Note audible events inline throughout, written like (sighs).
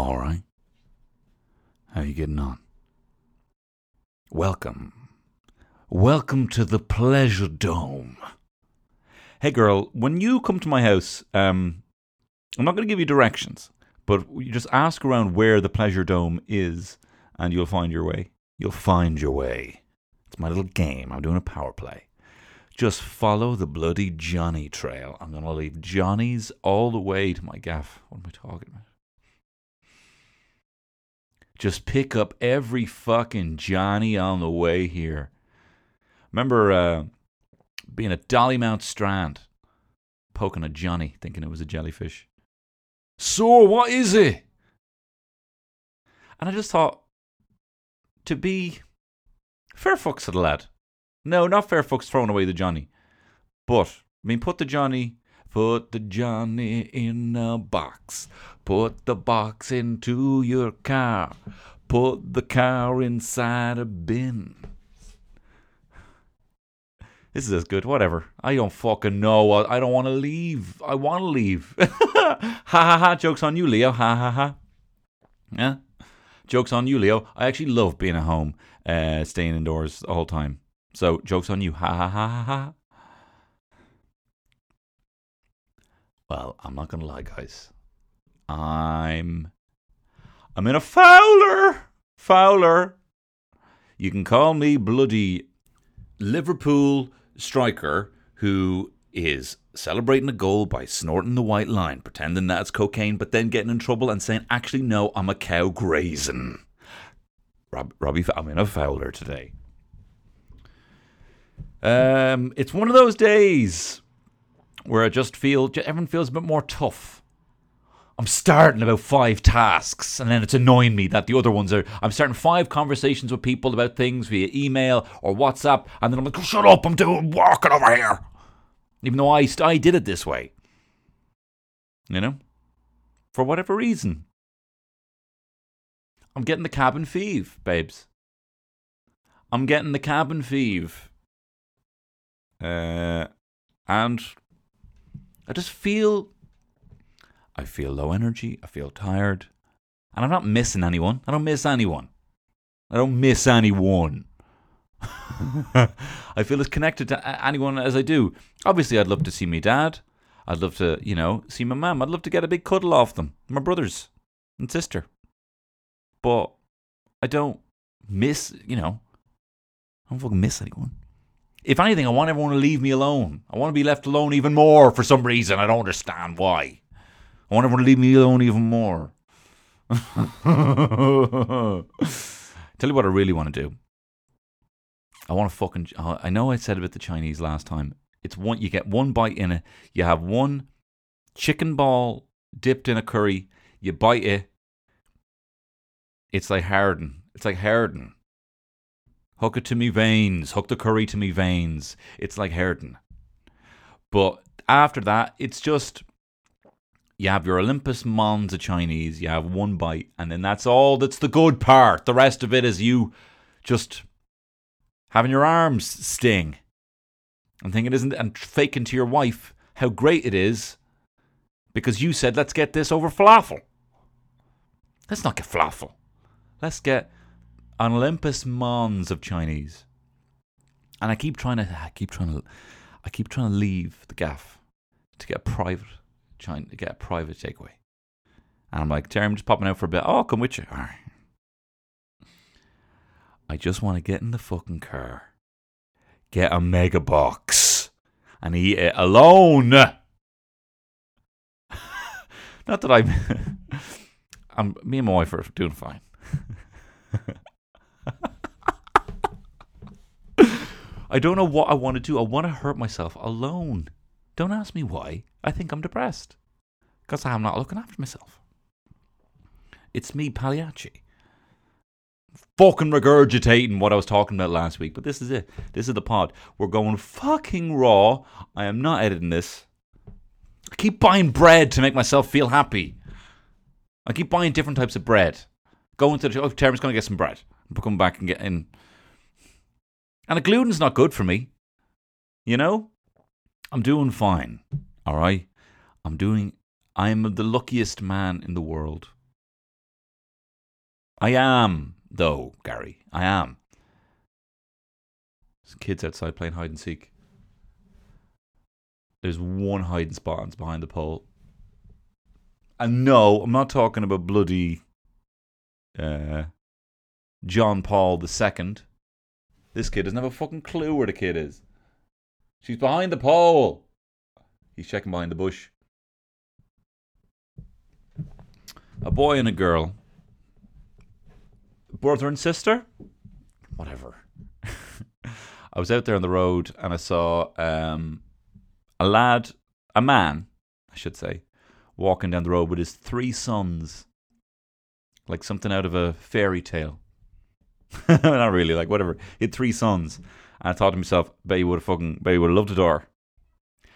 All right. How you getting on? Welcome. Welcome to the Pleasure Dome. Hey girl, when you come to my house, um, I'm not going to give you directions, but you just ask around where the Pleasure Dome is and you'll find your way. You'll find your way. It's my little game. I'm doing a power play. Just follow the bloody Johnny trail. I'm going to leave Johnny's all the way to my gaff. What am I talking about? Just pick up every fucking Johnny on the way here. Remember uh, being at Dollymount Strand, poking a Johnny, thinking it was a jellyfish. So, what is it? And I just thought, to be fair fucks to the lad. No, not fair fucks throwing away the Johnny. But, I mean, put the Johnny, put the Johnny in a box. Put the box into your car. Put the car inside a bin. This is as good. Whatever. I don't fucking know. I don't want to leave. I want to leave. (laughs) ha ha ha. Joke's on you, Leo. Ha ha ha. Yeah. Joke's on you, Leo. I actually love being at home, uh, staying indoors the whole time. So, joke's on you. Ha ha ha ha ha. Well, I'm not going to lie, guys. I'm I'm in a Fowler. Fowler. You can call me bloody Liverpool striker who is celebrating a goal by snorting the white line, pretending that's cocaine, but then getting in trouble and saying, "Actually, no, I'm a cow grazing." Rob, Robbie, I'm in a Fowler today. Um, it's one of those days where I just feel everyone feels a bit more tough I'm starting about five tasks, and then it's annoying me that the other ones are. I'm starting five conversations with people about things via email or WhatsApp, and then I'm like, "Shut up! I'm doing walking over here," even though I I did it this way. You know, for whatever reason, I'm getting the cabin fever, babes. I'm getting the cabin fever, uh, and I just feel I feel low energy. I feel tired. And I'm not missing anyone. I don't miss anyone. I don't miss anyone. (laughs) I feel as connected to anyone as I do. Obviously, I'd love to see my dad. I'd love to, you know, see my mum. I'd love to get a big cuddle off them, my brothers and sister. But I don't miss, you know, I don't fucking miss anyone. If anything, I want everyone to leave me alone. I want to be left alone even more for some reason. I don't understand why. I want everyone to leave me alone even more. (laughs) Tell you what I really want to do. I want to fucking. I know I said about the Chinese last time. It's one. You get one bite in it. You have one chicken ball dipped in a curry. You bite it. It's like harden. It's like harden. Hook it to me veins. Hook the curry to me veins. It's like harden. But after that, it's just you have your Olympus Mons of Chinese, you have one bite, and then that's all that's the good part. The rest of it is you just having your arms sting and thinking, isn't and faking to your wife how great it is because you said, let's get this over falafel. Let's not get falafel. Let's get an Olympus Mons of Chinese. And I keep trying to, I keep trying to, I keep trying to leave the gaff to get private trying to get a private takeaway. And I'm like, Terry, I'm just popping out for a bit. Oh, I'll come with you. All right. I just want to get in the fucking car, get a mega box, and eat it alone. (laughs) Not that I'm. (laughs) I'm. Me and my wife are doing fine. (laughs) I don't know what I want to do. I want to hurt myself alone. Don't ask me why. I think I'm depressed. Because I'm not looking after myself. It's me, Pagliacci. Fucking regurgitating what I was talking about last week. But this is it. This is the pod. We're going fucking raw. I am not editing this. I keep buying bread to make myself feel happy. I keep buying different types of bread. Going to the oh, Terry's going to get some bread. But come back and get in. And the gluten's not good for me. You know? I'm doing fine. All right. I'm doing, I'm the luckiest man in the world. I am, though, Gary. I am. There's kids outside playing hide and seek. There's one hiding spot behind the pole. And no, I'm not talking about bloody uh, John Paul II. This kid doesn't have a fucking clue where the kid is. She's behind the pole. He's checking behind the bush. A boy and a girl. Brother and sister? Whatever. (laughs) I was out there on the road and I saw um, a lad, a man, I should say, walking down the road with his three sons. Like something out of a fairy tale. (laughs) Not really, like whatever. He had three sons. And I thought to myself, bet you would have fucking, bet you would have loved a door.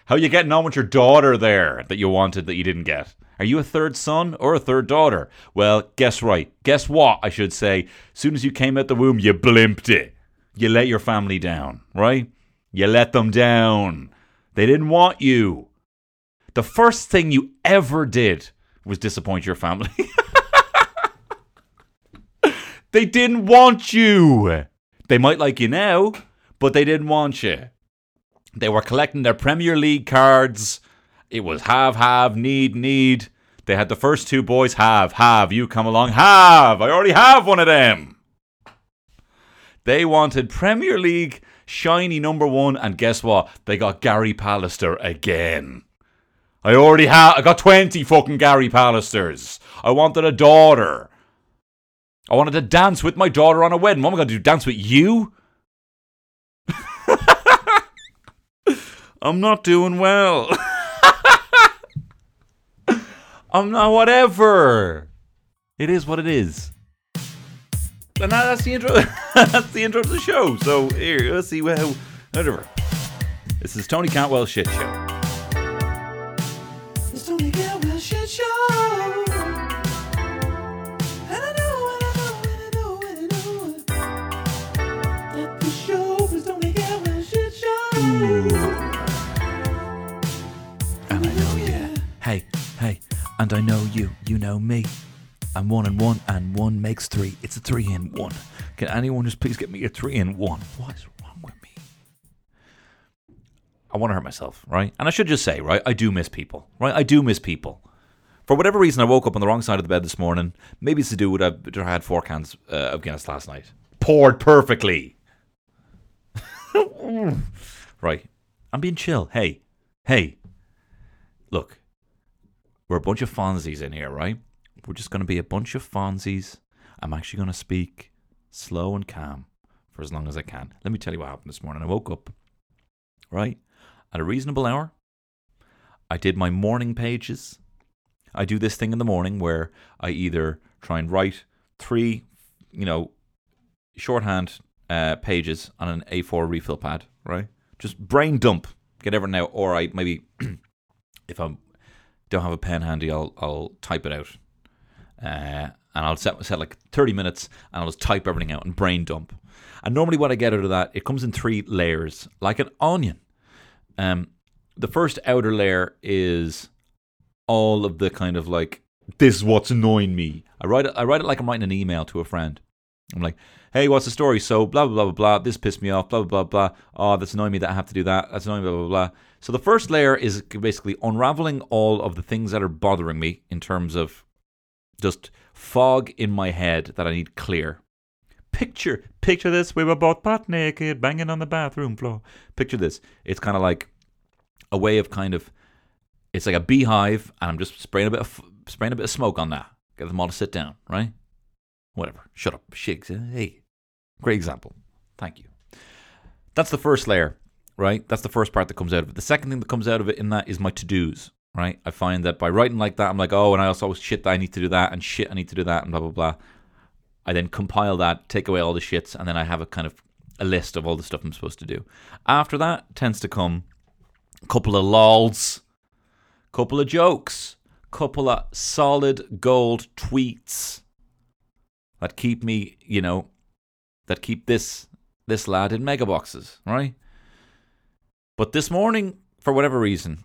How you getting on with your daughter there that you wanted that you didn't get? Are you a third son or a third daughter? Well, guess right. Guess what, I should say. As soon as you came out the womb, you blimped it. You let your family down, right? You let them down. They didn't want you. The first thing you ever did was disappoint your family. (laughs) they didn't want you. They might like you now, but they didn't want you. They were collecting their Premier League cards. It was have, have, need, need. They had the first two boys have, have, you come along, have. I already have one of them. They wanted Premier League shiny number one, and guess what? They got Gary Pallister again. I already have. I got twenty fucking Gary Pallisters. I wanted a daughter. I wanted to dance with my daughter on a wedding. What am I going to do? Dance with you? I'm not doing well. (laughs) I'm not. Whatever. It is what it is. And that's the intro. (laughs) that's the intro to the show. So here, let's see how. Whatever. This is Tony Cantwell shit show. It's Tony Cantwell shit show. And I know you. You know me. I'm one and one, and one makes three. It's a three in one. Can anyone just please get me a three in one? What is wrong with me? I want to hurt myself, right? And I should just say, right? I do miss people, right? I do miss people. For whatever reason, I woke up on the wrong side of the bed this morning. Maybe it's to do with I I had four cans uh, of Guinness last night. Poured perfectly. (laughs) right. I'm being chill. Hey, hey. Look, we're a bunch of Fonzies in here, right? We're just going to be a bunch of Fonzies. I'm actually going to speak slow and calm for as long as I can. Let me tell you what happened this morning. I woke up, right, at a reasonable hour. I did my morning pages. I do this thing in the morning where I either try and write three, you know, shorthand uh, pages on an A4 refill pad, right? Just brain dump, get everything out. Or I maybe, (clears throat) if I don't have a pen handy, I'll I'll type it out, uh, and I'll set set like thirty minutes, and I'll just type everything out and brain dump. And normally, what I get out of that, it comes in three layers, like an onion. Um, the first outer layer is all of the kind of like this is what's annoying me. I write it. I write it like I'm writing an email to a friend. I'm like, hey, what's the story? So blah blah blah blah. This pissed me off. Blah blah blah blah. Oh, that's annoying me that I have to do that. That's annoying. Blah blah blah. So the first layer is basically unraveling all of the things that are bothering me in terms of just fog in my head that I need clear. Picture, picture this. We were both butt naked, banging on the bathroom floor. Picture this. It's kind of like a way of kind of. It's like a beehive, and I'm just spraying a bit of spraying a bit of smoke on that. Get them all to sit down, right? Whatever. Shut up. Shigs. Eh? Hey. Great example. Thank you. That's the first layer, right? That's the first part that comes out of it. The second thing that comes out of it in that is my to dos, right? I find that by writing like that, I'm like, oh, and I also shit, that I need to do that, and shit, I need to do that, and blah, blah, blah. I then compile that, take away all the shits, and then I have a kind of a list of all the stuff I'm supposed to do. After that tends to come a couple of lols, couple of jokes, couple of solid gold tweets that keep me, you know, that keep this this lad in mega boxes, right? But this morning, for whatever reason,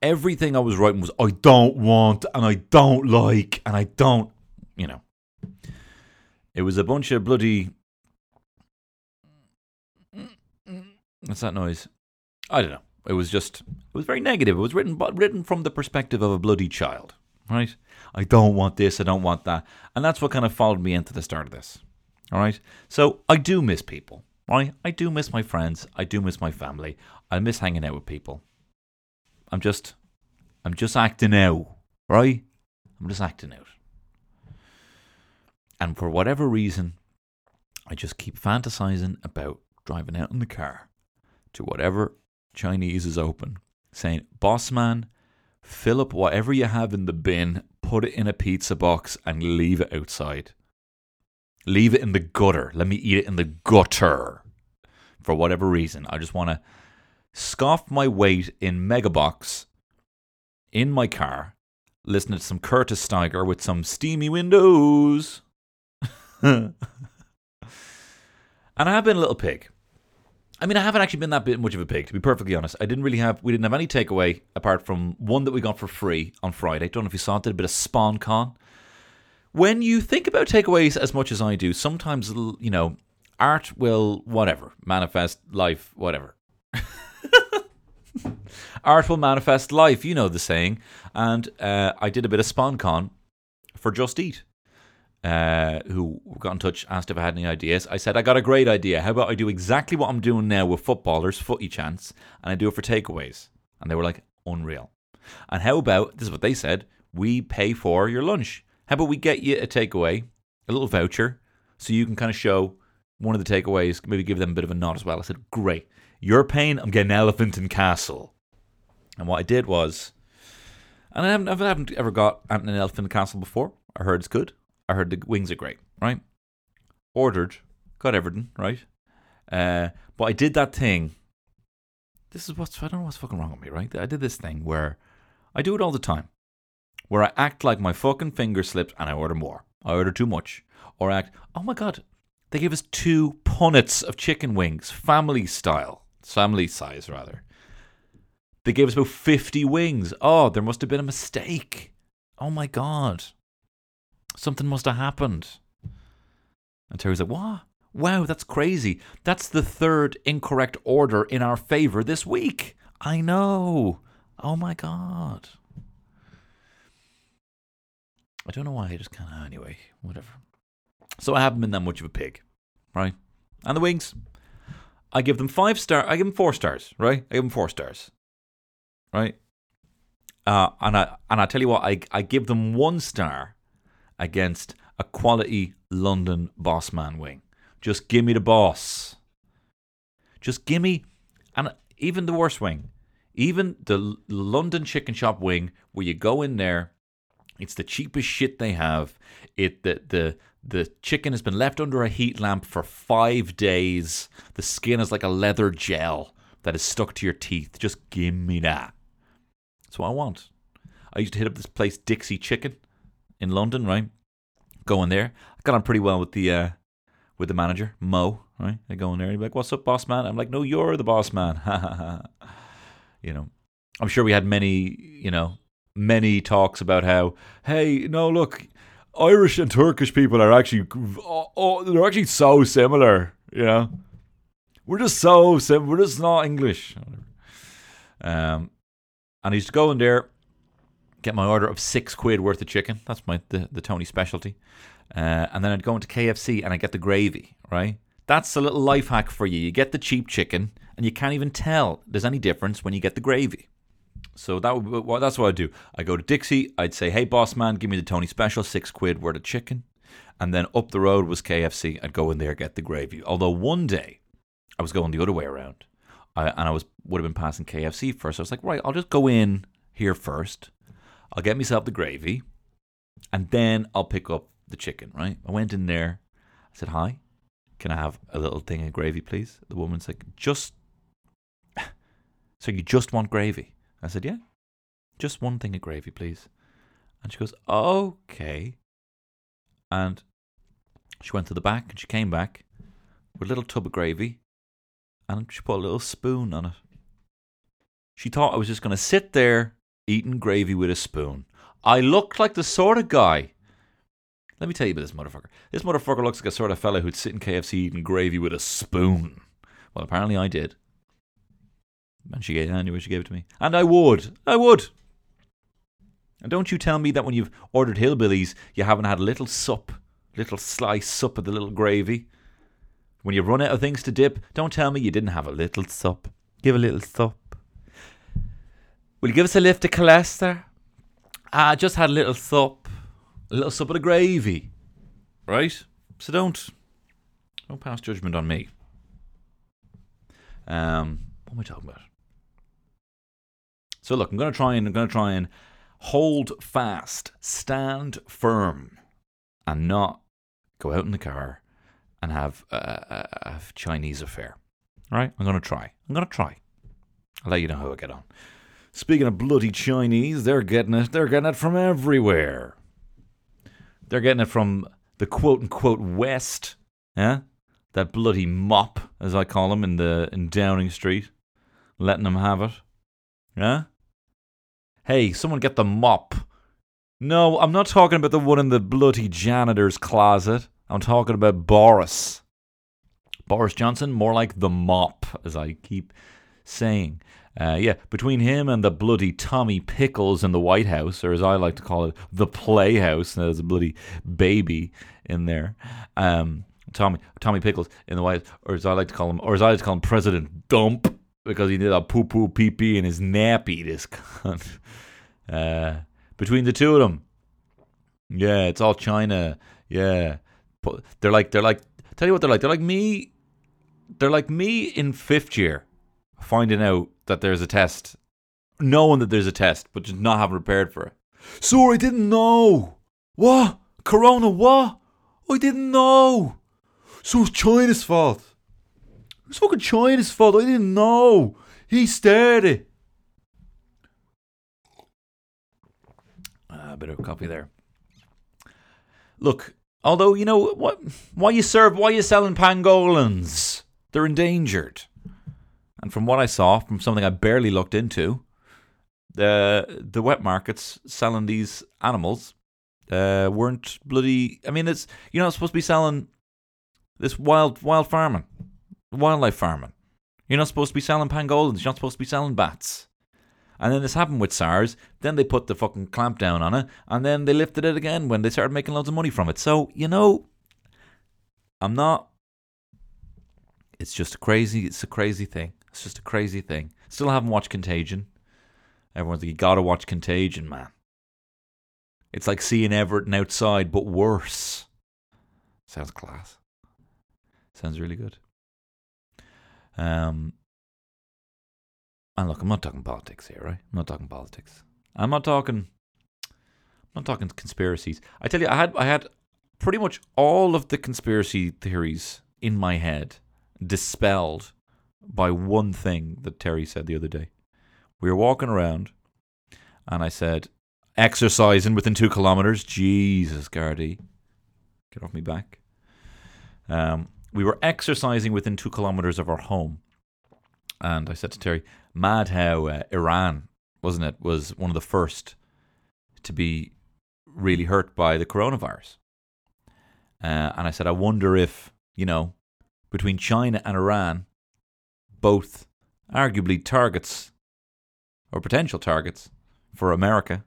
everything I was writing was I don't want and I don't like and I don't, you know. It was a bunch of bloody. What's that noise? I don't know. It was just. It was very negative. It was written, but written from the perspective of a bloody child, right? I don't want this. I don't want that, and that's what kind of followed me into the start of this. All right. So I do miss people. Right. I do miss my friends. I do miss my family. I miss hanging out with people. I'm just. I'm just acting out. Right. I'm just acting out. And for whatever reason, I just keep fantasizing about driving out in the car to whatever Chinese is open, saying, Boss man, fill up whatever you have in the bin, put it in a pizza box, and leave it outside. Leave it in the gutter. Let me eat it in the gutter. For whatever reason, I just want to scoff my weight in Megabox in my car, listening to some Curtis Stigers with some steamy windows. (laughs) and I have been a little pig. I mean, I haven't actually been that bit much of a pig, to be perfectly honest. I didn't really have, we didn't have any takeaway apart from one that we got for free on Friday. Don't know if you saw it, did a bit of spon con. When you think about takeaways as much as I do, sometimes, you know, art will, whatever, manifest life, whatever. (laughs) art will manifest life, you know the saying. And uh, I did a bit of spon con for Just Eat uh, who got in touch, asked if I had any ideas. I said, I got a great idea. How about I do exactly what I'm doing now with footballers, footy chance, and I do it for takeaways? And they were like, unreal. And how about, this is what they said, we pay for your lunch. How about we get you a takeaway, a little voucher, so you can kind of show one of the takeaways, maybe give them a bit of a nod as well. I said, great. You're paying, I'm getting Elephant and Castle. And what I did was, and I haven't, I haven't ever got an Elephant and Castle before. I heard it's good. I heard the wings are great, right? Ordered, got everything, right? Uh, but I did that thing. This is what's, I don't know what's fucking wrong with me, right? I did this thing where I do it all the time, where I act like my fucking finger slipped and I order more. I order too much. Or I act, oh my God, they gave us two punnets of chicken wings, family style, family size rather. They gave us about 50 wings. Oh, there must have been a mistake. Oh my God. Something must have happened. And Terry's like, what? Wow, that's crazy. That's the third incorrect order in our favor this week. I know. Oh my God. I don't know why. I just of, anyway, whatever. So I haven't been that much of a pig, right? And the wings, I give them five star. I give them four stars, right? I give them four stars, right? Uh, and I and I tell you what, I I give them one star against a quality London boss man wing. Just give me the boss. Just give me, and even the worst wing, even the London chicken shop wing, where you go in there, it's the cheapest shit they have. It the the the chicken has been left under a heat lamp for five days. The skin is like a leather gel that is stuck to your teeth. Just give me that. That's what I want. I used to hit up this place, Dixie Chicken, in London, right? Going there. I got on pretty well with the uh, with the manager, Mo, right? I go in there and be like, What's up, boss man? I'm like, No, you're the boss man. (laughs) you know. I'm sure we had many, you know, many talks about how, hey, no, look, Irish and Turkish people are actually, oh, oh, they're actually so similar, you know. We're just so similar. We're just not English. Um, and he's used to go in there, get my order of six quid worth of chicken. That's my the, the Tony specialty. Uh, and then I'd go into KFC and I get the gravy, right? That's a little life hack for you. You get the cheap chicken and you can't even tell there's any difference when you get the gravy. So that would, well, that's what I do. I go to Dixie. I'd say, "Hey, boss man, give me the Tony special, six quid worth of chicken." And then up the road was KFC. I'd go in there get the gravy. Although one day I was going the other way around, I, and I was would have been passing KFC first. I was like, right, I'll just go in here first. I'll get myself the gravy, and then I'll pick up the chicken. Right? I went in there. I said, "Hi, can I have a little thing of gravy, please?" The woman's like, "Just." (sighs) So you just want gravy? I said, "Yeah, just one thing of gravy, please." And she goes, "Okay." And she went to the back and she came back with a little tub of gravy and she put a little spoon on it. She thought I was just going to sit there eating gravy with a spoon. I looked like the sort of guy Let me tell you about this motherfucker. This motherfucker looks like a sort of fella who'd sit in KFC eating gravy with a spoon. Well, apparently I did. And she gave, it anyway, she gave it to me. And I would. I would. And don't you tell me that when you've ordered hillbillies, you haven't had a little sup, little slice sup of the little gravy. When you run out of things to dip, don't tell me you didn't have a little sup. Give a little sup. Will you give us a lift to cholesterol? Ah, I just had a little sup. A little sup of the gravy. Right? So don't don't pass judgment on me. Um what am I talking about? So look, I'm gonna try and I'm gonna try and hold fast, stand firm, and not go out in the car and have a, a, a Chinese affair. All right, I'm gonna try. I'm gonna try. I'll let you know how I get on. Speaking of bloody Chinese, they're getting it. They're getting it from everywhere. They're getting it from the quote unquote West. Yeah, that bloody mop, as I call them in the in Downing Street, letting them have it. Yeah. Hey, someone get the mop. No, I'm not talking about the one in the bloody janitor's closet. I'm talking about Boris. Boris Johnson, more like the mop, as I keep saying. Uh, yeah, between him and the bloody Tommy Pickles in the White House, or as I like to call it, the Playhouse, there's a bloody baby in there. Um, Tommy Tommy Pickles in the White, or as I like to call him, or as I like to call him, President Dump, because he did a poo poo pee pee in his nappy. This cunt. (laughs) Uh, between the two of them, yeah, it's all China. Yeah, they're like they're like. Tell you what they're like. They're like me. They're like me in fifth year, finding out that there's a test, knowing that there's a test, but just not having prepared for it. Sorry, I didn't know. What? Corona? What? I didn't know. So it's China's fault. It's fucking China's fault. I didn't know. He started. Ah, a bit of coffee there. Look, although you know what, why you serve, why you selling pangolins? They're endangered. And from what I saw, from something I barely looked into, the the wet markets selling these animals uh, weren't bloody. I mean, it's you're not supposed to be selling this wild wild farming, wildlife farming. You're not supposed to be selling pangolins. You're not supposed to be selling bats. And then this happened with SARS. Then they put the fucking clamp down on it, and then they lifted it again when they started making loads of money from it. So you know, I'm not. It's just crazy. It's a crazy thing. It's just a crazy thing. Still haven't watched Contagion. Everyone's like, you gotta watch Contagion, man. It's like seeing Everton outside, but worse. Sounds class. Sounds really good. Um, and look, I'm not talking politics here, right? I'm not talking politics. I'm not talking. I'm not talking conspiracies. I tell you, I had I had pretty much all of the conspiracy theories in my head dispelled by one thing that Terry said the other day. We were walking around, and I said, "Exercising within two kilometers." Jesus, Gardy, get off me back. Um, we were exercising within two kilometers of our home, and I said to Terry, "Mad how uh, Iran, wasn't it, was one of the first to be really hurt by the coronavirus." Uh, and I said, "I wonder if you know, between China and Iran, both arguably targets or potential targets for America.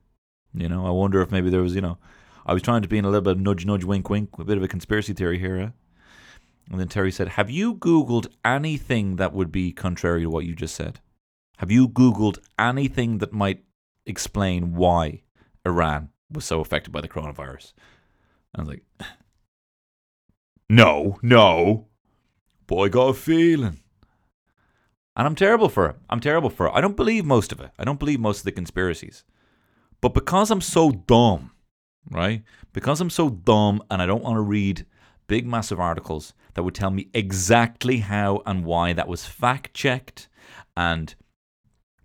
You know, I wonder if maybe there was, you know, I was trying to be in a little bit of nudge, nudge, wink, wink, a bit of a conspiracy theory here. Eh? And then Terry said, Have you Googled anything that would be contrary to what you just said? Have you Googled anything that might explain why Iran was so affected by the coronavirus? And I was like, (laughs) No, no. But I got a feeling. And I'm terrible for it. I'm terrible for it. I don't believe most of it. I don't believe most of the conspiracies. But because I'm so dumb, right? Because I'm so dumb and I don't want to read big, massive articles that would tell me exactly how and why that was fact checked and,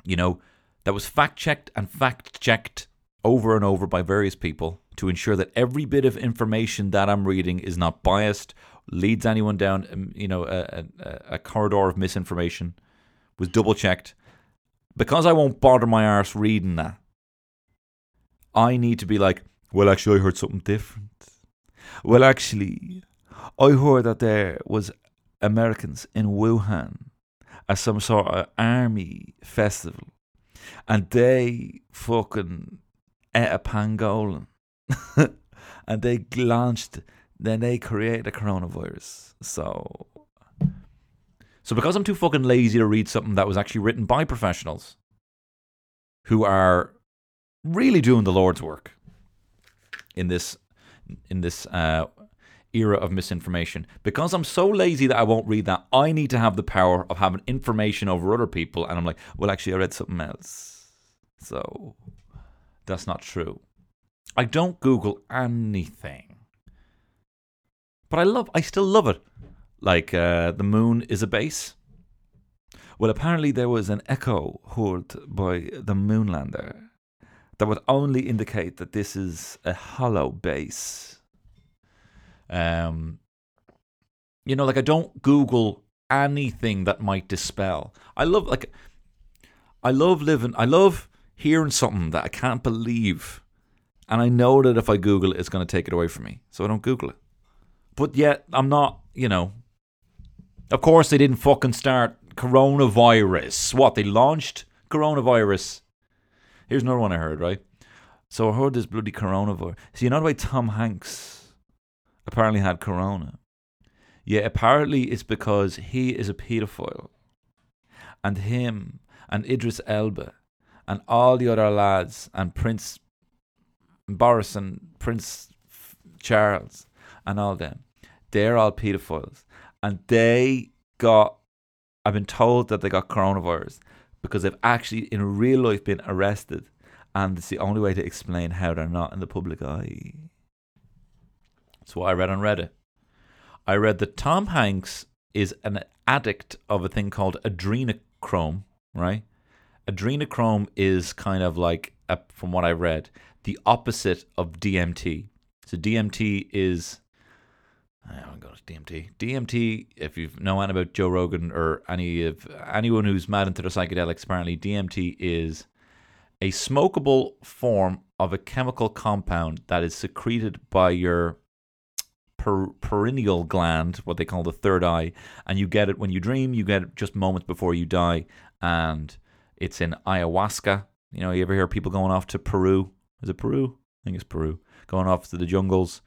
you know, that was fact checked and fact checked over and over by various people to ensure that every bit of information that I'm reading is not biased, leads anyone down, um, you know, a, a, a corridor of misinformation was double checked. Because I won't bother my arse reading that, I need to be like, well, actually, I heard something different. Well, actually, I heard that there was Americans in Wuhan at some sort of army festival, and they fucking ate a pangolin, (laughs) and they launched. Then they created a coronavirus. So, so because I'm too fucking lazy to read something that was actually written by professionals, who are really doing the Lord's work in this in this uh, era of misinformation. Because I'm so lazy that I won't read that, I need to have the power of having information over other people. And I'm like, well, actually, I read something else. So that's not true. I don't Google anything. But I love, I still love it. Like, uh, the moon is a base. Well, apparently there was an echo heard by the moonlander that would only indicate that this is a hollow base. Um, you know, like I don't Google anything that might dispel. I love like, I love living. I love hearing something that I can't believe, and I know that if I Google it, it's going to take it away from me, so I don't Google it. But yet, I'm not. You know, of course, they didn't fucking start coronavirus. What they launched coronavirus Here's another one I heard, right? So I heard this bloody coronavirus. See, you know way Tom Hanks apparently had corona? Yeah, apparently it's because he is a paedophile. And him and Idris Elba and all the other lads and Prince Boris and Prince Charles and all them, they're all paedophiles. And they got, I've been told that they got coronavirus because they've actually in real life been arrested and it's the only way to explain how they're not in the public eye. That's what I read on Reddit. I read that Tom Hanks is an addict of a thing called adrenochrome, right? Adrenochrome is kind of like, uh, from what I read, the opposite of DMT. So DMT is I haven't got DMT. DMT, if you know anything about Joe Rogan or any of anyone who's mad into the psychedelics, apparently DMT is a smokable form of a chemical compound that is secreted by your per- perineal gland, what they call the third eye, and you get it when you dream. You get it just moments before you die, and it's in ayahuasca. You know, you ever hear people going off to Peru? Is it Peru? I think it's Peru. Going off to the jungles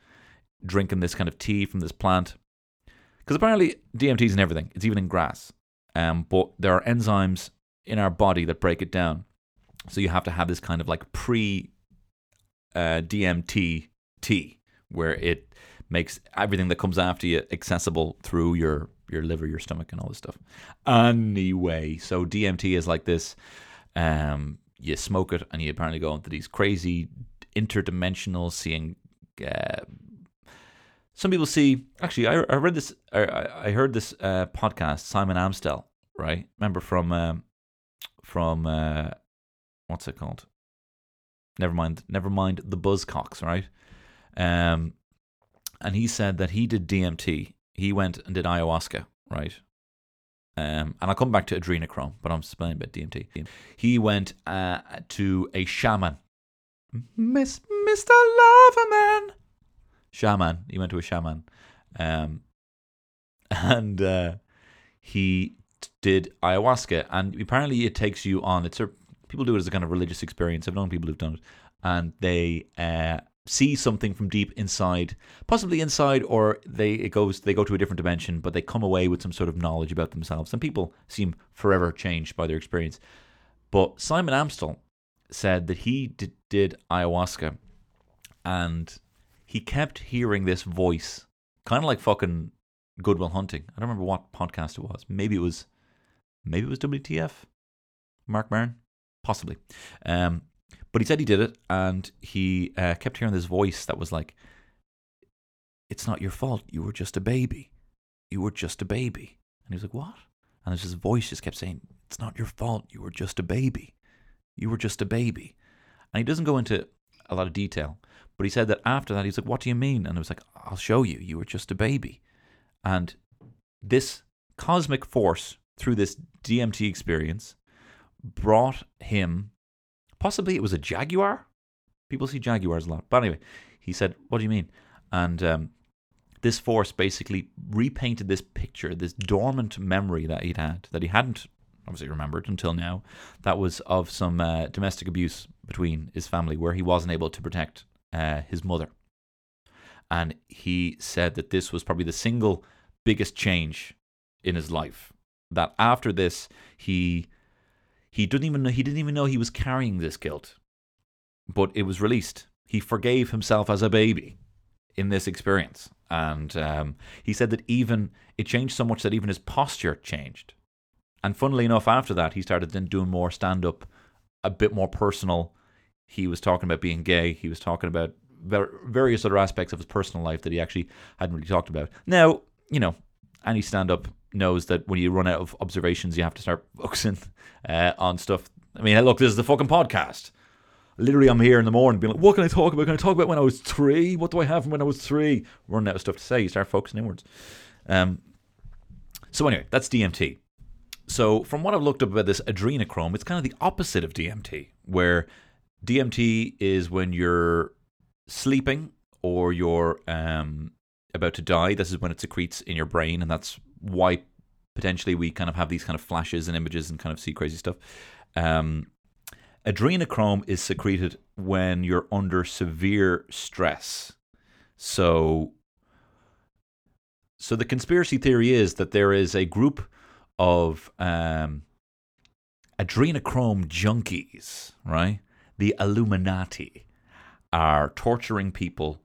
drinking this kind of tea from this plant. Because apparently DMT is in everything. It's even in grass. Um, but there are enzymes in our body that break it down. So you have to have this kind of like pre uh, DMT tea where it makes everything that comes after you accessible through your your liver, your stomach, and all this stuff. Anyway, so DMT is like this. Um, you smoke it, and you apparently go into these crazy interdimensional seeing uh, some people see. Actually, I, I read this. I, I heard this uh, podcast. Simon Amstell, right? Remember from um, from uh, what's it called? Never mind. Never mind the Buzzcocks, right? Um, and he said that he did DMT. He went and did ayahuasca, right? Um, and I'll come back to adrenochrome, but I'm explaining about DMT. He went uh, to a shaman, Miss Mister Loverman, shaman. He went to a shaman, um, (laughs) and uh, he t- did ayahuasca. And apparently, it takes you on. It's a people do it as a kind of religious experience. I've known people who've done it, and they uh, see something from deep inside, possibly inside, or they it goes they go to a different dimension, but they come away with some sort of knowledge about themselves. And people seem forever changed by their experience. But Simon Amstell said that he did, did ayahuasca, and he kept hearing this voice, kind of like fucking Good Will Hunting. I don't remember what podcast it was. Maybe it was, maybe it was WTF, Marc Maron, possibly. Um, but he said he did it, and he uh, kept hearing this voice that was like, "It's not your fault. You were just a baby. You were just a baby." And he was like, "What?" And this voice just kept saying, "It's not your fault. You were just a baby. You were just a baby." And he doesn't go into a lot of detail, but he said that after that, he's like, "What do you mean?" And I was like, "I'll show you. You were just a baby." And this cosmic force through this DMT experience brought him possibly it was a jaguar people see jaguars a lot but anyway he said what do you mean and um, this force basically repainted this picture, this dormant memory that he'd had that he hadn't obviously remembered until now. That was of some uh, domestic abuse between his family, where he wasn't able to protect uh, his mother, and he said that this was probably the single biggest change in his life. That after this, he he didn't even know, he didn't even know he was carrying this guilt, but it was released. He forgave himself as a baby in this experience, and um, he said that even it changed so much that even his posture changed. And funnily enough, after that, he started then doing more stand up, a bit more personal. He was talking about being gay. He was talking about various other aspects of his personal life that he actually hadn't really talked about. Now, you know, any stand up knows that when you run out of observations, you have to start focusing uh, on stuff. I mean, look, this is the fucking podcast. Literally, I'm here in the morning being like, what can I talk about? Can I talk about when I was three? What do I have from when I was three? Running out of stuff to say. You start focusing inwards. Um, so, anyway, that's DMT. So, from what I've looked up about this adrenochrome, it's kind of the opposite of DMT, where DMT is when you're sleeping or you're um, about to die. This is when it secretes in your brain, and that's why potentially we kind of have these kind of flashes and images and kind of see crazy stuff. Um, adrenochrome is secreted when you're under severe stress. So, so the conspiracy theory is that there is a group of um, adrenochrome junkies, right? The Illuminati are torturing people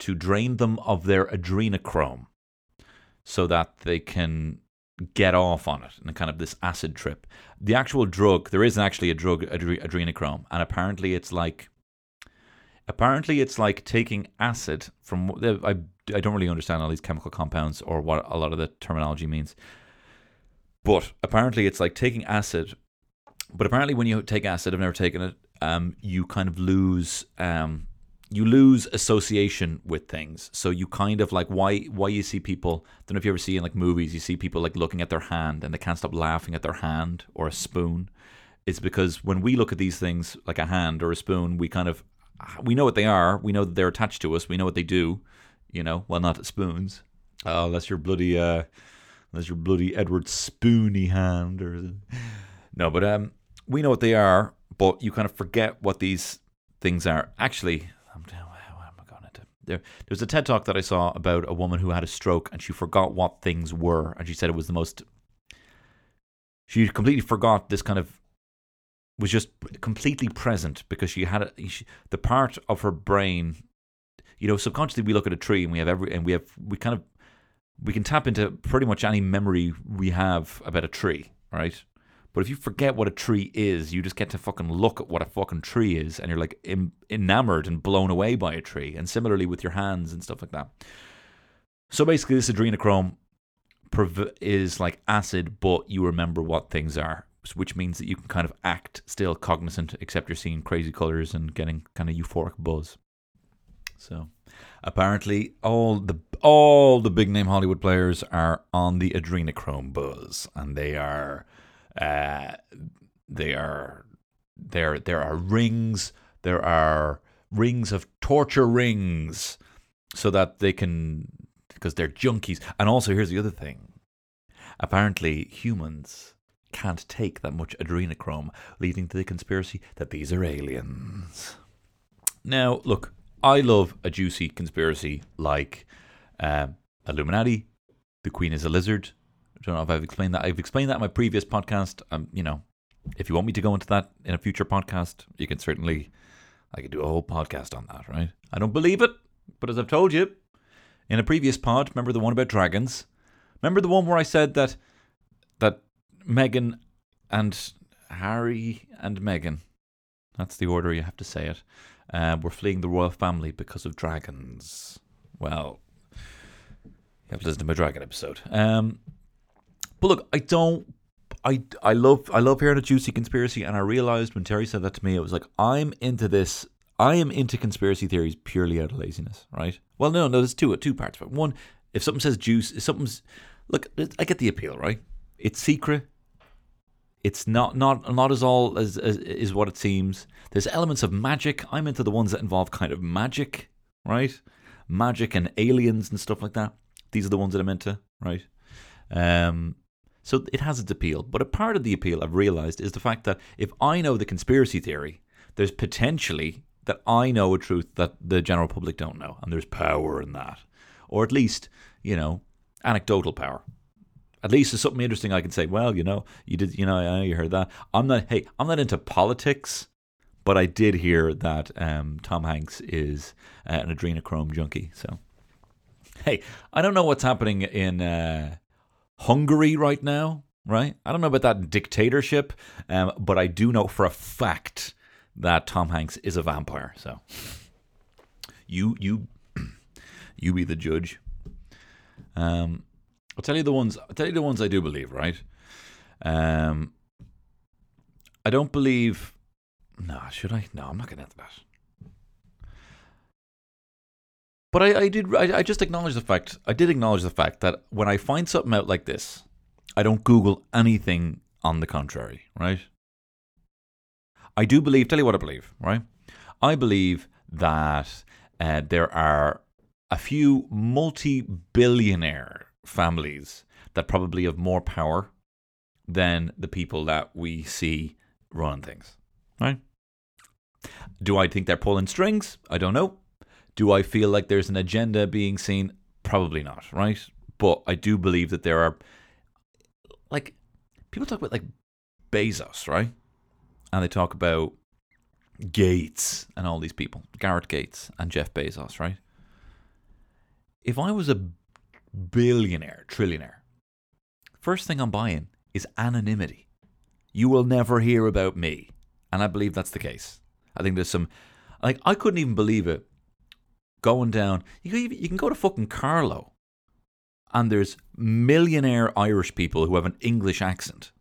to drain them of their adrenochrome so that they can get off on it and kind of this acid trip. The actual drug, there isn't actually a drug, adre- adrenochrome, and apparently it's like, apparently it's like taking acid from. I I don't really understand all these chemical compounds or what a lot of the terminology means, but apparently it's like taking acid. But apparently, when you take acid, I've never taken it. Um, you kind of lose um you lose association with things. So you kind of like why why you see people. I Don't know if you ever see in like movies, you see people like looking at their hand and they can't stop laughing at their hand or a spoon. It's because when we look at these things like a hand or a spoon, we kind of we know what they are. We know that they're attached to us. We know what they do. You know, well, not spoons. Oh, that's your bloody uh, that's your bloody Edward Spoony hand, or no, but um, we know what they are. But you kind of forget what these things are. Actually, I'm down. Am I going? There, there was a TED talk that I saw about a woman who had a stroke and she forgot what things were, and she said it was the most. She completely forgot this kind of was just completely present because she had a, she, the part of her brain. You know, subconsciously we look at a tree and we have every and we have we kind of we can tap into pretty much any memory we have about a tree, right? But if you forget what a tree is, you just get to fucking look at what a fucking tree is, and you're like em- enamored and blown away by a tree. And similarly with your hands and stuff like that. So basically, this adrenochrome is like acid, but you remember what things are, which means that you can kind of act still cognizant, except you're seeing crazy colors and getting kind of euphoric buzz. So apparently, all the all the big name Hollywood players are on the adrenochrome buzz, and they are uh, they are there. There are rings. There are rings of torture rings, so that they can because they're junkies. And also, here's the other thing: apparently, humans can't take that much adrenochrome, leading to the conspiracy that these are aliens. Now, look, I love a juicy conspiracy like um, Illuminati, the Queen is a lizard. Don't know if I've explained that. I've explained that in my previous podcast. Um, you know, if you want me to go into that in a future podcast, you can certainly. I could do a whole podcast on that, right? I don't believe it, but as I've told you in a previous pod, remember the one about dragons? Remember the one where I said that that Meghan and Harry and Meghan, that's the order you have to say it, uh, were fleeing the royal family because of dragons. Well, you have to listen to my dragon episode. Um, but look, I don't. I, I love I love hearing a juicy conspiracy, and I realized when Terry said that to me, it was like I'm into this. I am into conspiracy theories purely out of laziness, right? Well, no, no, there's two two parts. But one, if something says juice, if something's look, I get the appeal, right? It's secret. It's not not not as all as, as is what it seems. There's elements of magic. I'm into the ones that involve kind of magic, right? magic and aliens and stuff like that. These are the ones that I'm into, right? Um, so it has its appeal. But a part of the appeal I've realized is the fact that if I know the conspiracy theory, there's potentially that I know a truth that the general public don't know, and there's power in that, or at least you know anecdotal power. At least there's something interesting I can say. Well, you know, you did, you know, I know you heard that. I'm not. Hey, I'm not into politics, but I did hear that um, Tom Hanks is uh, an adrenochrome junkie. So, hey, I don't know what's happening in uh, Hungary right now. Right? I don't know about that dictatorship, um, but I do know for a fact that Tom Hanks is a vampire. So, you you (clears throat) you be the judge. Um, I'll tell you the ones. I'll tell you the ones I do believe. Right. Um, I don't believe. No, should I? No, I'm not going to that. But I, I did. I, I just acknowledge the fact. I did acknowledge the fact that when I find something out like this, I don't Google anything on the contrary. Right. I do believe. Tell you what I believe. Right. I believe that uh, there are a few multi-billionaire families that probably have more power than the people that we see running things. Right? Do I think they're pulling strings? I don't know. Do I feel like there's an agenda being seen? Probably not, right? But I do believe that there are like people talk about like Bezos, right? And they talk about Gates and all these people, Garrett Gates and Jeff Bezos, right? If I was a billionaire, trillionaire, first thing I'm buying is anonymity. You will never hear about me. And I believe that's the case. I think there's some, like, I couldn't even believe it going down. You you can go to fucking Carlow and there's millionaire Irish people who have an English accent.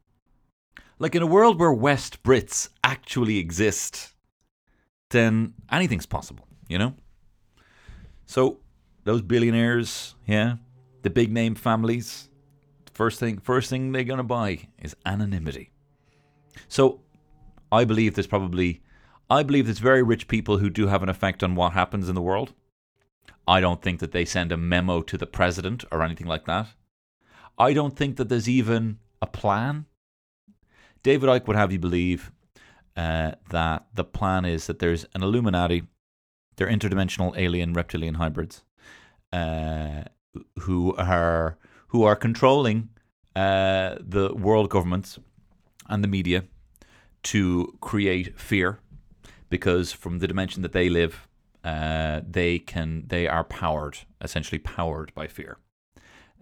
Like, in a world where West Brits actually exist, then anything's possible, you know? So, those billionaires, yeah, the big name families, first thing first thing they're going to buy is anonymity. So I believe there's probably I believe there's very rich people who do have an effect on what happens in the world. I don't think that they send a memo to the president or anything like that. I don't think that there's even a plan. David Icke would have you believe uh, that the plan is that there's an Illuminati, they're interdimensional alien reptilian hybrids, uh, who are who are controlling uh, the world governments and the media to create fear, because from the dimension that they live, uh, they can they are powered essentially powered by fear,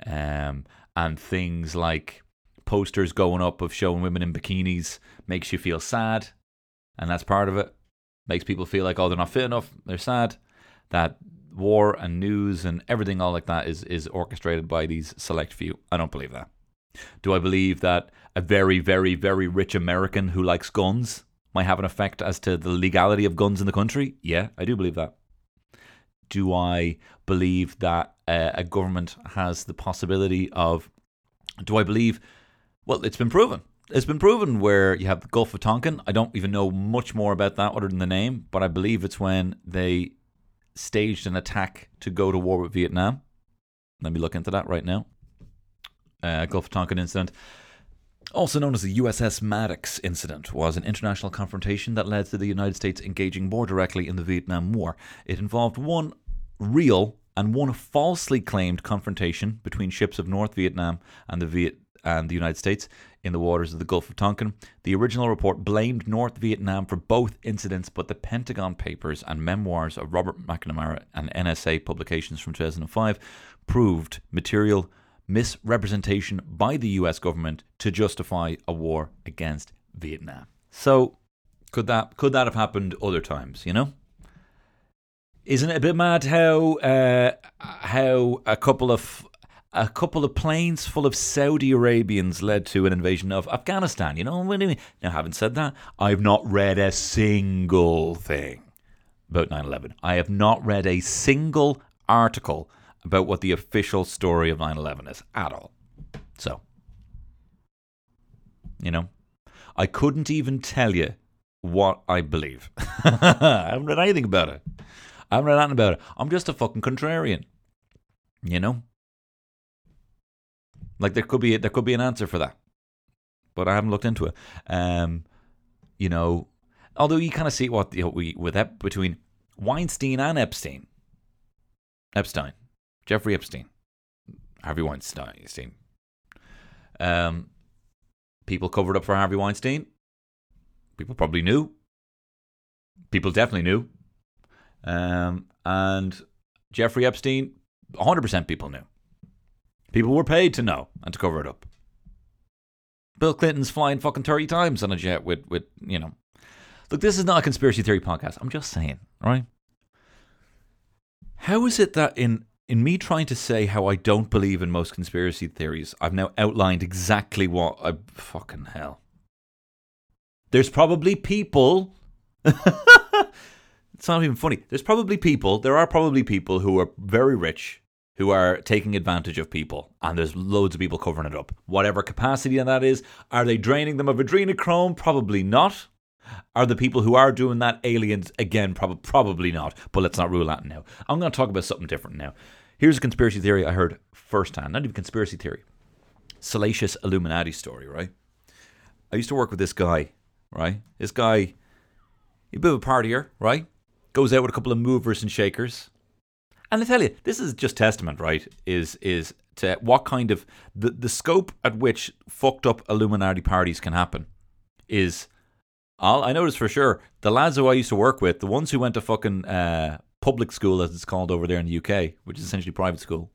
um, and things like posters going up of showing women in bikinis makes you feel sad, and that's part of it. Makes people feel like oh they're not fit enough, they're sad. That war and news and everything all like that is is orchestrated by these select few. I don't believe that. Do I believe that a very very very rich American who likes guns might have an effect as to the legality of guns in the country? Yeah, I do believe that. Do I believe that uh, a government has the possibility of do I believe well, it's been proven. It's been proven where you have the Gulf of Tonkin. I don't even know much more about that other than the name, but I believe it's when they staged an attack to go to war with Vietnam. Let me look into that right now. Uh, Gulf of Tonkin incident, also known as the USS Maddox incident, was an international confrontation that led to the United States engaging more directly in the Vietnam War. It involved one real and one falsely claimed confrontation between ships of North Vietnam and the Viet and the United States in the waters of the Gulf of Tonkin. The original report blamed North Vietnam for both incidents, but the Pentagon Papers and memoirs of Robert McNamara and NSA publications from 2005 proved material misrepresentation by the US government to justify a war against Vietnam. So, could that could that have happened other times, you know? Isn't it a bit mad how uh, how a couple of a couple of planes full of Saudi Arabians led to an invasion of Afghanistan? You know, what I mean? now having said that, I've not read a single thing about 9/11. I have not read a single article about what the official story of 9/11 is at all. So, you know, I couldn't even tell you what I believe. (laughs) I haven't read anything about it. I haven't read anything about it. I'm just a fucking contrarian. You know? Like there could be there could be an answer for that. But I haven't looked into it. Um you know, although you kind of see what we with Ep, between Weinstein and Epstein. Epstein. Jeffrey Epstein. Harvey Weinstein. Um people covered up for Harvey Weinstein. People probably knew. People definitely knew. Um, and Jeffrey Epstein, 100% people knew. People were paid to know and to cover it up. Bill Clinton's flying fucking 30 times on a jet with, with you know. Look, this is not a conspiracy theory podcast. I'm just saying, right? How is it that in in me trying to say how I don't believe in most conspiracy theories, I've now outlined exactly what I fucking hell. There's probably people (laughs) it's not even funny. There's probably people, there are probably people who are very rich who are taking advantage of people, and there's loads of people covering it up. Whatever capacity that is, are they draining them of adrenochrome? Probably not. Are the people who are doing that aliens? Again, prob- probably not. But let's not rule that now. I'm going to talk about something different now. Here's a conspiracy theory I heard firsthand. Not even conspiracy theory. Salacious Illuminati story, right? I used to work with this guy, right? This guy, a bit of a partier, right? Goes out with a couple of movers and shakers. And I tell you, this is just testament, right? Is is to what kind of the, the scope at which fucked up Illuminati parties can happen is all I noticed for sure. The lads who I used to work with, the ones who went to fucking uh, public school, as it's called over there in the UK, which is essentially private school,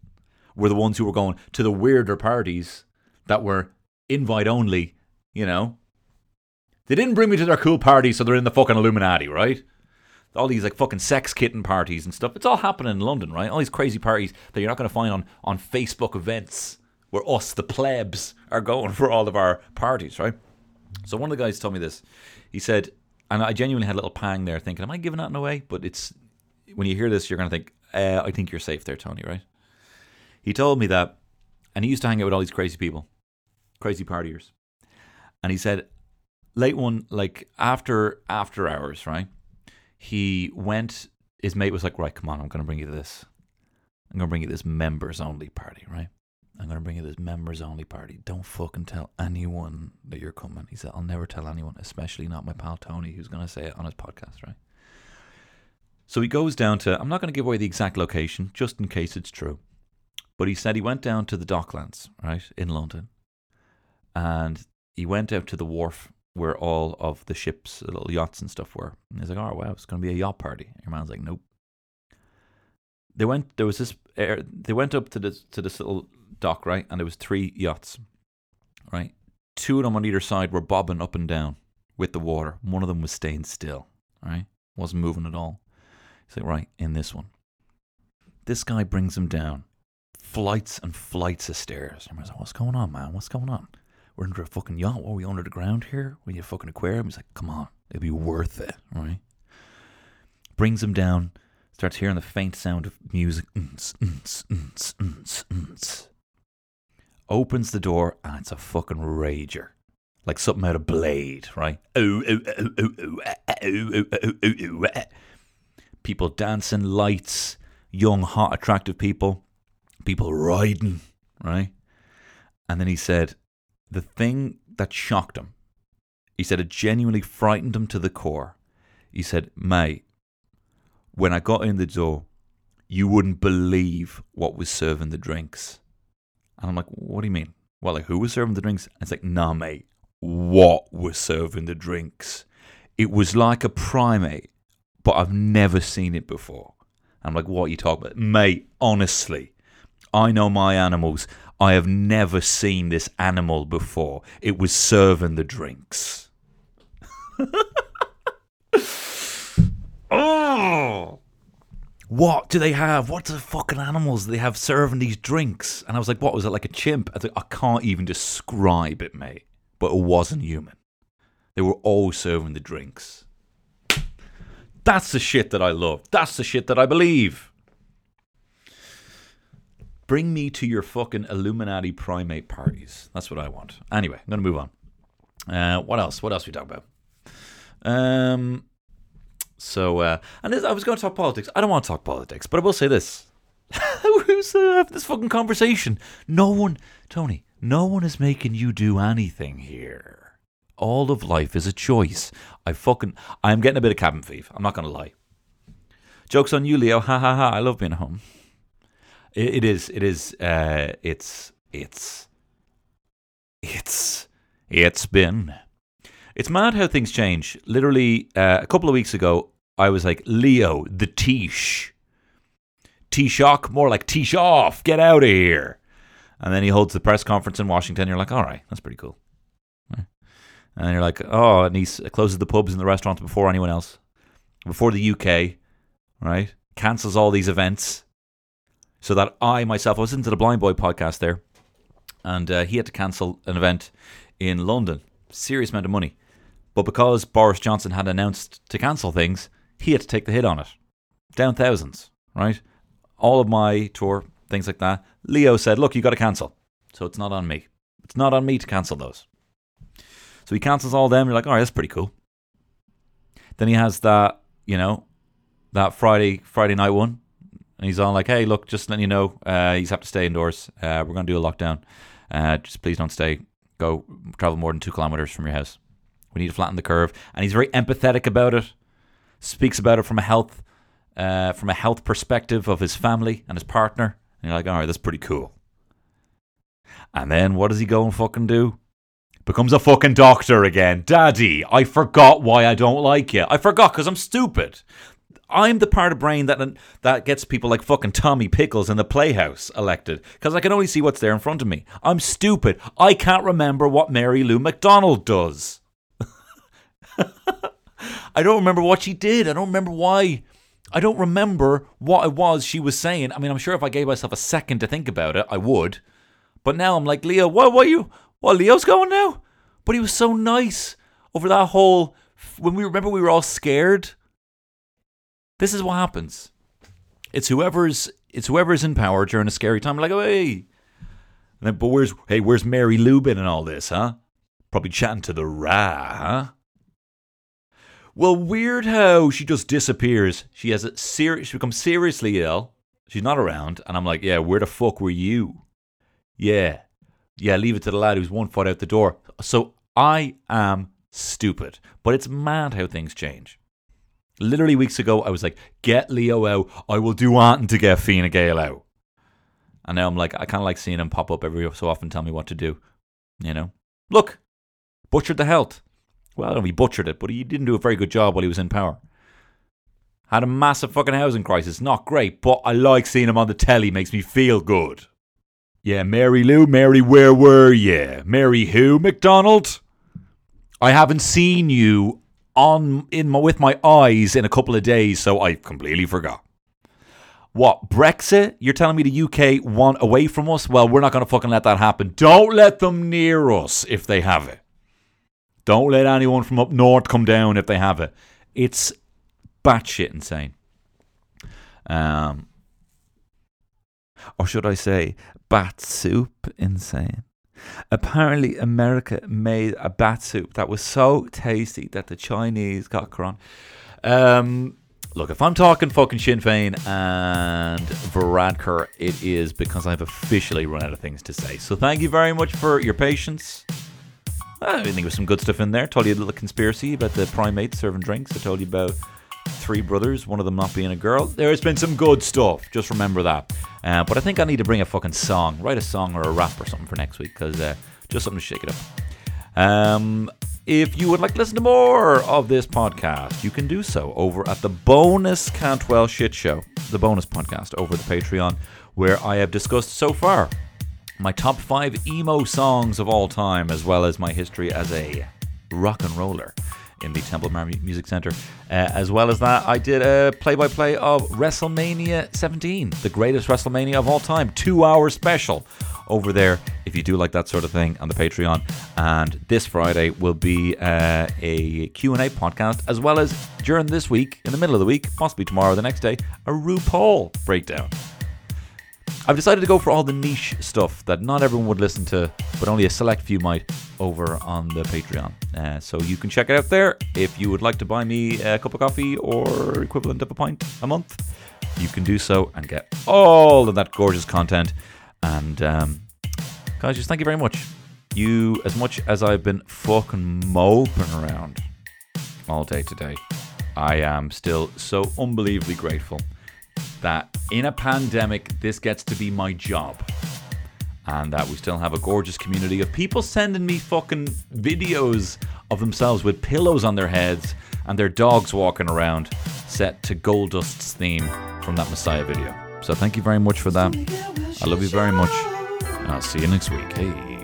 were the ones who were going to the weirder parties that were invite only. You know, they didn't bring me to their cool party, so they're in the fucking Illuminati, right? All these like fucking sex kitten parties and stuff. It's all happening in London, right? All these crazy parties that you're not going to find on on Facebook events where us, the plebs, are going for all of our parties, right? So one of the guys told me this. He said, and I genuinely had a little pang there, thinking, "Am I giving that away?" But it's when you hear this, you're going to think, uh, "I think you're safe there, Tony." Right? He told me that, and he used to hang out with all these crazy people, crazy partiers, and he said, late one, like after after hours, right? He went. His mate was like, "Right, come on, I'm going to bring you to this. I'm going to bring you this members only party, right?" I'm going to bring you this members only party. Don't fucking tell anyone that you're coming. He said, I'll never tell anyone, especially not my pal Tony, who's going to say it on his podcast, right? So he goes down to, I'm not going to give away the exact location, just in case it's true. But he said he went down to the Docklands, right, in London. And he went out to the wharf where all of the ships, little yachts and stuff were. And he's like, oh, wow, it's going to be a yacht party. Your man's like, nope. They went, there was this, air, they went up to this, to this little dock, right? And there was three yachts, right? Two of them on either side were bobbing up and down with the water. One of them was staying still, right? Wasn't moving at all. He's like, right, in this one. This guy brings him down. Flights and flights of stairs. And was like, what's going on, man? What's going on? We're under a fucking yacht. What are we under the ground here? We need a fucking aquarium. He's like, come on. It'll be worth it, right? Brings him down. Starts hearing the faint sound of music. Unts, unts, unts. Opens the door and it's a fucking rager. Like something out of Blade, right? People dancing, lights, young, hot, attractive people, people riding, right? And then he said, the thing that shocked him, he said it genuinely frightened him to the core. He said, mate, when I got in the door, you wouldn't believe what was serving the drinks. And I'm like, what do you mean? Well, like, who was serving the drinks? And it's like, nah, mate, what was serving the drinks? It was like a primate, but I've never seen it before. I'm like, what are you talking about? Mate, honestly, I know my animals. I have never seen this animal before. It was serving the drinks. (laughs) oh! What do they have? What the fucking animals they have serving these drinks? And I was like, what was it, like a chimp? I, like, I can't even describe it, mate. But it wasn't human. They were all serving the drinks. That's the shit that I love. That's the shit that I believe. Bring me to your fucking Illuminati primate parties. That's what I want. Anyway, I'm gonna move on. Uh, what else? What else we talk about? Um, So, uh, and this, I was going to talk politics. I don't want to talk politics, but I will say this: (laughs) Who's uh, this fucking conversation? No one, Tony. No one is making you do anything here. All of life is a choice. I fucking, I'm getting a bit of cabin fever. I'm not to lie. Jokes on you, Leo. Ha ha ha. I love being home. It, it is. It is. Uh, it's. It's. It's. It's been. It's mad how things change. Literally, uh, a couple of weeks ago, I was like, Leo, the Tish. T-Shock, more like T-Shoff, get out of here. And then he holds the press conference in Washington. You're like, all right, that's pretty cool. And you're like, oh, and he closes the pubs and the restaurants before anyone else, before the UK, right? Cancels all these events so that I myself, I was into the Blind Boy podcast there, and uh, he had to cancel an event in London, serious amount of money. But because Boris Johnson had announced to cancel things, he had to take the hit on it, down thousands, right? All of my tour, things like that. Leo said, "Look, you got to cancel, so it's not on me. It's not on me to cancel those." So he cancels all them. You're like, all right, that's pretty cool. Then he has that, you know, that Friday Friday night one, and he's on like, hey, look, just letting you know, uh, you have to stay indoors. Uh, we're to do a lockdown. Uh, just please don't stay. Go travel more than two kilometers from your house. We need to flatten the curve. And he's very empathetic about it. Speaks about it from a health, uh, from a health perspective of his family and his partner. And you're like, all right, that's pretty cool. And then what does he go and fucking do? Becomes a fucking doctor again. Daddy, I forgot why I don't like you. I forgot because I'm stupid. I'm the part of brain that that gets people like fucking Tommy Pickles in the Playhouse elected because I can only see what's there in front of me. I'm stupid. I can't remember what Mary Lou McDonald does. (laughs) I don't remember what she did. I don't remember why. I don't remember what it was she was saying. I mean, I'm sure if I gave myself a second to think about it, I would. But now I'm like, Leo, what? What you? What? Leo's going now? But he was so nice over that whole. When we remember, we were all scared. This is what happens. It's whoever's. It's whoever's in power during a scary time. Like, oh, hey. And then, but where's hey, where's Mary Lubin and all this, huh? Probably chatting to the Ra, huh? Well, weird how she just disappears. She has a ser- she becomes seriously ill. She's not around, and I'm like, yeah, where the fuck were you? Yeah, yeah, leave it to the lad who's one foot out the door. So I am stupid, but it's mad how things change. Literally weeks ago, I was like, get Leo out. I will do anything to get Fine Gael out. And now I'm like, I kind of like seeing him pop up every so often, tell me what to do. You know, look, butchered the health. Well, if he butchered it, but he didn't do a very good job while he was in power. Had a massive fucking housing crisis. Not great, but I like seeing him on the telly. Makes me feel good. Yeah, Mary Lou, Mary, where were you? Mary who? McDonald? I haven't seen you on in my, with my eyes in a couple of days, so I completely forgot. What Brexit? You're telling me the UK want away from us? Well, we're not going to fucking let that happen. Don't let them near us if they have it. Don't let anyone from up north come down if they have it. It's batshit insane. Um, or should I say, bat soup insane? Apparently, America made a bat soup that was so tasty that the Chinese got cron. Um, look, if I'm talking fucking Sinn Féin and Varadkar, it is because I've officially run out of things to say. So thank you very much for your patience. I think there was some good stuff in there. Told you a little conspiracy about the primates serving drinks. I told you about three brothers, one of them not being a girl. There's been some good stuff. Just remember that. Uh, but I think I need to bring a fucking song, write a song or a rap or something for next week because uh, just something to shake it up. Um, if you would like to listen to more of this podcast, you can do so over at the bonus Cantwell Shit Show, the bonus podcast over the Patreon, where I have discussed so far my top five emo songs of all time, as well as my history as a rock and roller in the Temple Bar Music Center. Uh, as well as that, I did a play by play of WrestleMania 17, the greatest WrestleMania of all time, two hour special over there if you do like that sort of thing on the Patreon. And this Friday will be uh, a Q&A podcast, as well as during this week, in the middle of the week, possibly tomorrow or the next day, a RuPaul breakdown. I've decided to go for all the niche stuff that not everyone would listen to, but only a select few might. over on the Patreon. Uh, so you can check it out there. If you would like to buy me a cup of coffee or equivalent of a pint a month, you can do so and get all of that gorgeous content. And um, guys, just thank you very much. You, as much as I've been fucking moping around all day today, I am still so unbelievably grateful that in a pandemic, this gets to be my job. And that we still have a gorgeous community of people sending me fucking videos of themselves with pillows on their heads and their dogs walking around set to Goldust's theme from that Messiah video. So thank you very much for that. I love you very much. And I'll see you next week. Hey.